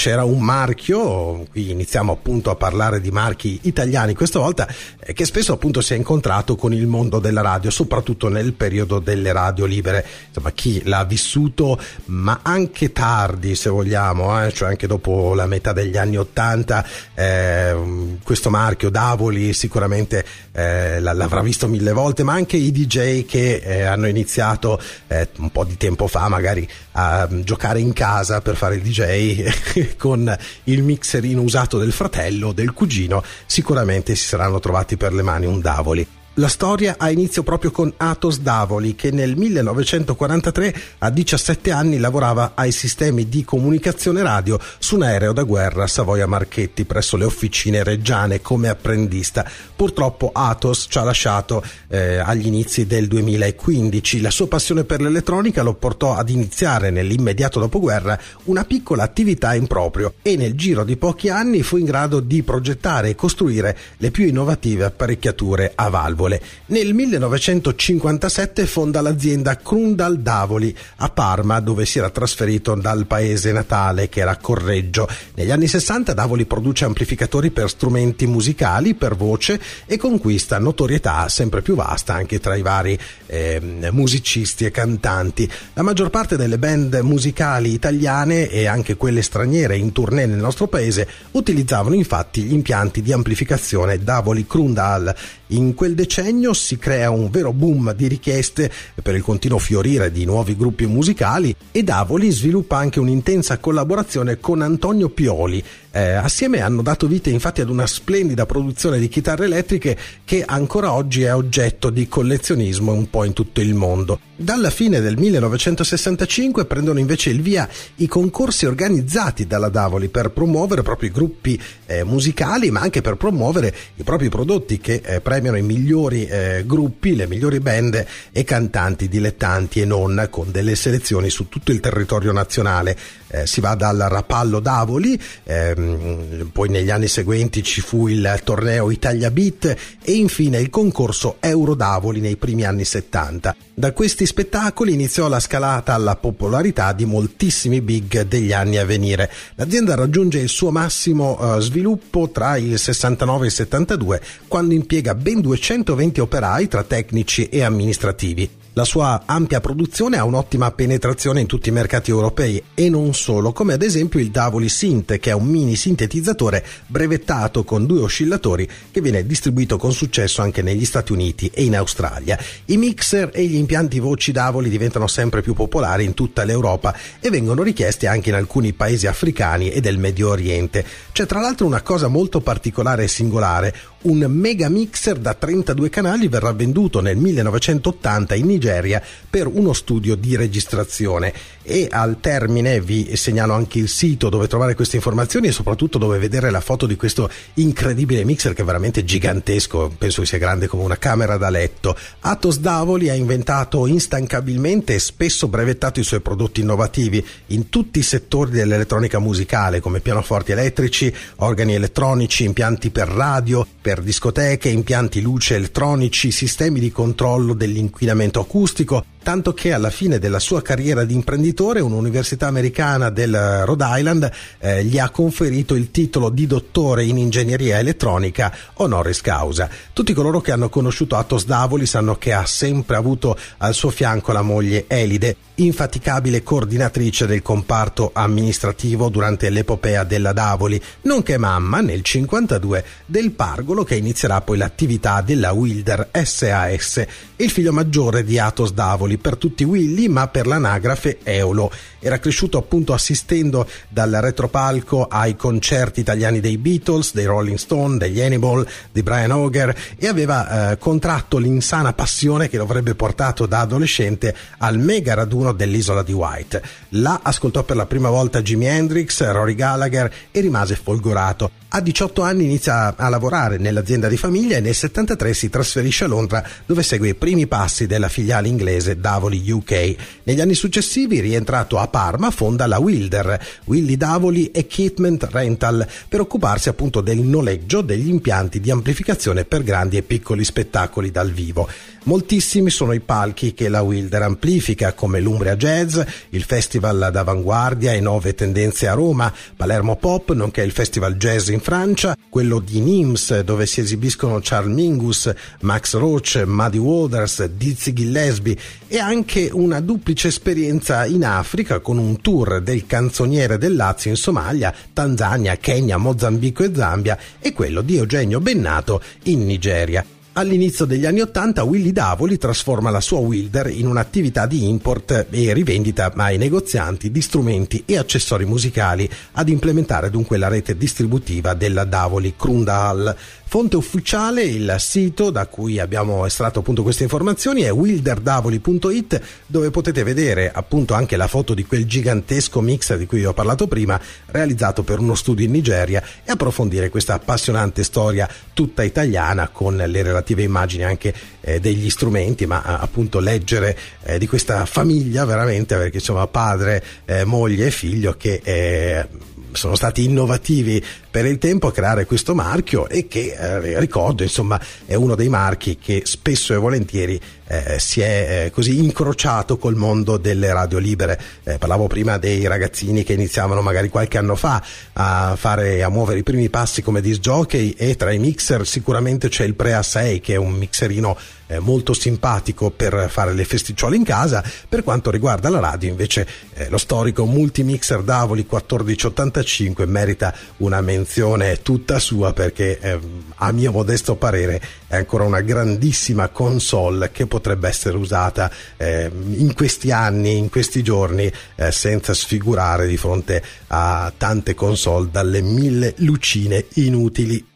c'era un marchio, qui iniziamo appunto a parlare di marchi italiani questa volta, eh, che spesso appunto si è incontrato con il mondo della radio, soprattutto nel periodo delle radio libere. Insomma, chi l'ha vissuto, ma anche tardi se vogliamo, eh, cioè anche dopo la metà degli anni Ottanta, eh, questo marchio Davoli sicuramente eh, l'avrà visto mille volte, ma anche i DJ che eh, hanno iniziato eh, un po' di tempo fa magari a giocare in casa per fare il DJ con il mixerino usato del fratello del cugino, sicuramente si saranno trovati per le mani un Davoli. La storia ha inizio proprio con Atos Davoli che nel 1943 a 17 anni lavorava ai sistemi di comunicazione radio su un aereo da guerra Savoia Marchetti presso le officine reggiane come apprendista. Purtroppo Atos ci ha lasciato eh, agli inizi del 2015. La sua passione per l'elettronica lo portò ad iniziare nell'immediato dopoguerra una piccola attività in proprio e nel giro di pochi anni fu in grado di progettare e costruire le più innovative apparecchiature a valvole valvole. Nel 1957 fonda l'azienda Crundal Davoli a Parma, dove si era trasferito dal paese natale che era Correggio. Negli anni 60 Davoli produce amplificatori per strumenti musicali, per voce e conquista notorietà sempre più vasta anche tra i vari eh, musicisti e cantanti. La maggior parte delle band musicali italiane e anche quelle straniere in tournée nel nostro paese utilizzavano infatti gli impianti di amplificazione Davoli Crundal. In quel decennio si crea un vero boom di richieste per il continuo fiorire di nuovi gruppi musicali e Davoli sviluppa anche un'intensa collaborazione con Antonio Pioli, eh, assieme hanno dato vita infatti ad una splendida produzione di chitarre elettriche che ancora oggi è oggetto di collezionismo un po' in tutto il mondo. Dalla fine del 1965 prendono invece il via i concorsi organizzati dalla Davoli per promuovere proprio i gruppi eh, musicali ma anche per promuovere i propri prodotti che eh, premiano i migliori eh, gruppi, le migliori band e cantanti dilettanti e non con delle selezioni su tutto il territorio nazionale. Eh, si va dal Rapallo Davoli, eh, Ehm, poi negli anni seguenti ci fu il torneo Italia Beat e infine il concorso Eurodavoli nei primi anni 70. Da questi spettacoli iniziò la scalata alla popolarità di moltissimi big degli anni a venire. L'azienda raggiunge il suo massimo uh, sviluppo tra il 69 e il 72, quando impiega ben 220 operai tra tecnici e amministrativi. La sua ampia produzione ha un'ottima penetrazione in tutti i mercati europei e non solo, come ad esempio il Davoli Synth, che è un mini sintetizzatore brevettato con due oscillatori che viene distribuito con successo anche negli Stati Uniti e in Australia. I mixer e gli impianti voci Davoli diventano sempre più popolari in tutta l'Europa e vengono richiesti anche in alcuni paesi africani e del Medio Oriente. C'è tra l'altro una cosa molto particolare e singolare, un mega mixer da 32 canali verrà venduto nel 1980 in Nigeria per uno studio di registrazione e al termine vi segnalo anche il sito dove trovare queste informazioni e soprattutto dove vedere la foto di questo incredibile mixer che è veramente gigantesco, penso che sia grande come una camera da letto. Atos Davoli ha inventato instancabilmente e spesso brevettato i suoi prodotti innovativi in tutti i settori dell'elettronica musicale come pianoforti elettrici, organi elettronici, impianti per radio, per per discoteche, impianti luce elettronici, sistemi di controllo dell'inquinamento acustico, tanto che alla fine della sua carriera di imprenditore un'università americana del Rhode Island eh, gli ha conferito il titolo di dottore in ingegneria elettronica honoris causa. Tutti coloro che hanno conosciuto Atos Davoli sanno che ha sempre avuto al suo fianco la moglie Elide, infaticabile coordinatrice del comparto amministrativo durante l'epopea della Davoli, nonché mamma nel 52 del Pargolo che inizierà poi l'attività della Wilder SAS, il figlio maggiore di Atos Davoli Napoli per tutti Willy, ma per l'anagrafe Eolo. Era cresciuto appunto assistendo dal retropalco ai concerti italiani dei Beatles, dei Rolling Stone, degli Hannibal, di Brian Auger e aveva eh, contratto l'insana passione che lo avrebbe portato da adolescente al mega raduno dell'isola di White. Là ascoltò per la prima volta Jimi Hendrix, Rory Gallagher e rimase folgorato. A 18 anni inizia a lavorare nell'azienda di famiglia e nel 73 si trasferisce a Londra dove segue i primi passi della filiale inglese Davoli UK. Negli anni successivi, rientrato a Parma, fonda la Wilder, Willy Davoli Equipment Rental, per occuparsi appunto del noleggio degli impianti di amplificazione per grandi e piccoli spettacoli dal vivo. Moltissimi sono i palchi che la Wilder amplifica, come l'Umbria Jazz, il Festival d'Avanguardia e Nove Tendenze a Roma, Palermo Pop, nonché il Festival Jazz in Francia, quello di Nims, dove si esibiscono Charles Mingus, Max Roach, Muddy Waters, Dizzy Gillespie e anche una duplice esperienza in Africa con un tour del canzoniere del Lazio in Somalia, Tanzania, Kenya, Mozambico e Zambia e quello di Eugenio Bennato in Nigeria. All'inizio degli anni Ottanta Willy Davoli trasforma la sua Wilder in un'attività di import e rivendita ai negozianti di strumenti e accessori musicali ad implementare dunque la rete distributiva della Davoli Krundal. Fonte ufficiale, il sito da cui abbiamo estratto appunto queste informazioni è wilderdavoli.it dove potete vedere appunto anche la foto di quel gigantesco mixer di cui vi ho parlato prima realizzato per uno studio in Nigeria e approfondire questa appassionante storia tutta italiana con le relative immagini anche eh, degli strumenti ma eh, appunto leggere eh, di questa famiglia veramente perché insomma padre, eh, moglie e figlio che eh, sono stati innovativi per il tempo a creare questo marchio e che eh, ricordo insomma è uno dei marchi che spesso e volentieri eh, si è eh, così incrociato col mondo delle radio libere. Eh, parlavo prima dei ragazzini che iniziavano magari qualche anno fa a fare a muovere i primi passi come disc jockey e tra i mixer sicuramente c'è il Prea 6 che è un mixerino eh, molto simpatico per fare le festicciole in casa. Per quanto riguarda la radio invece eh, lo storico multimixer Davoli 1485 merita una menzione tutta sua perché ehm, a mio modesto parere è ancora una grandissima console che potrebbe essere usata eh, in questi anni, in questi giorni, eh, senza sfigurare di fronte a tante console dalle mille lucine inutili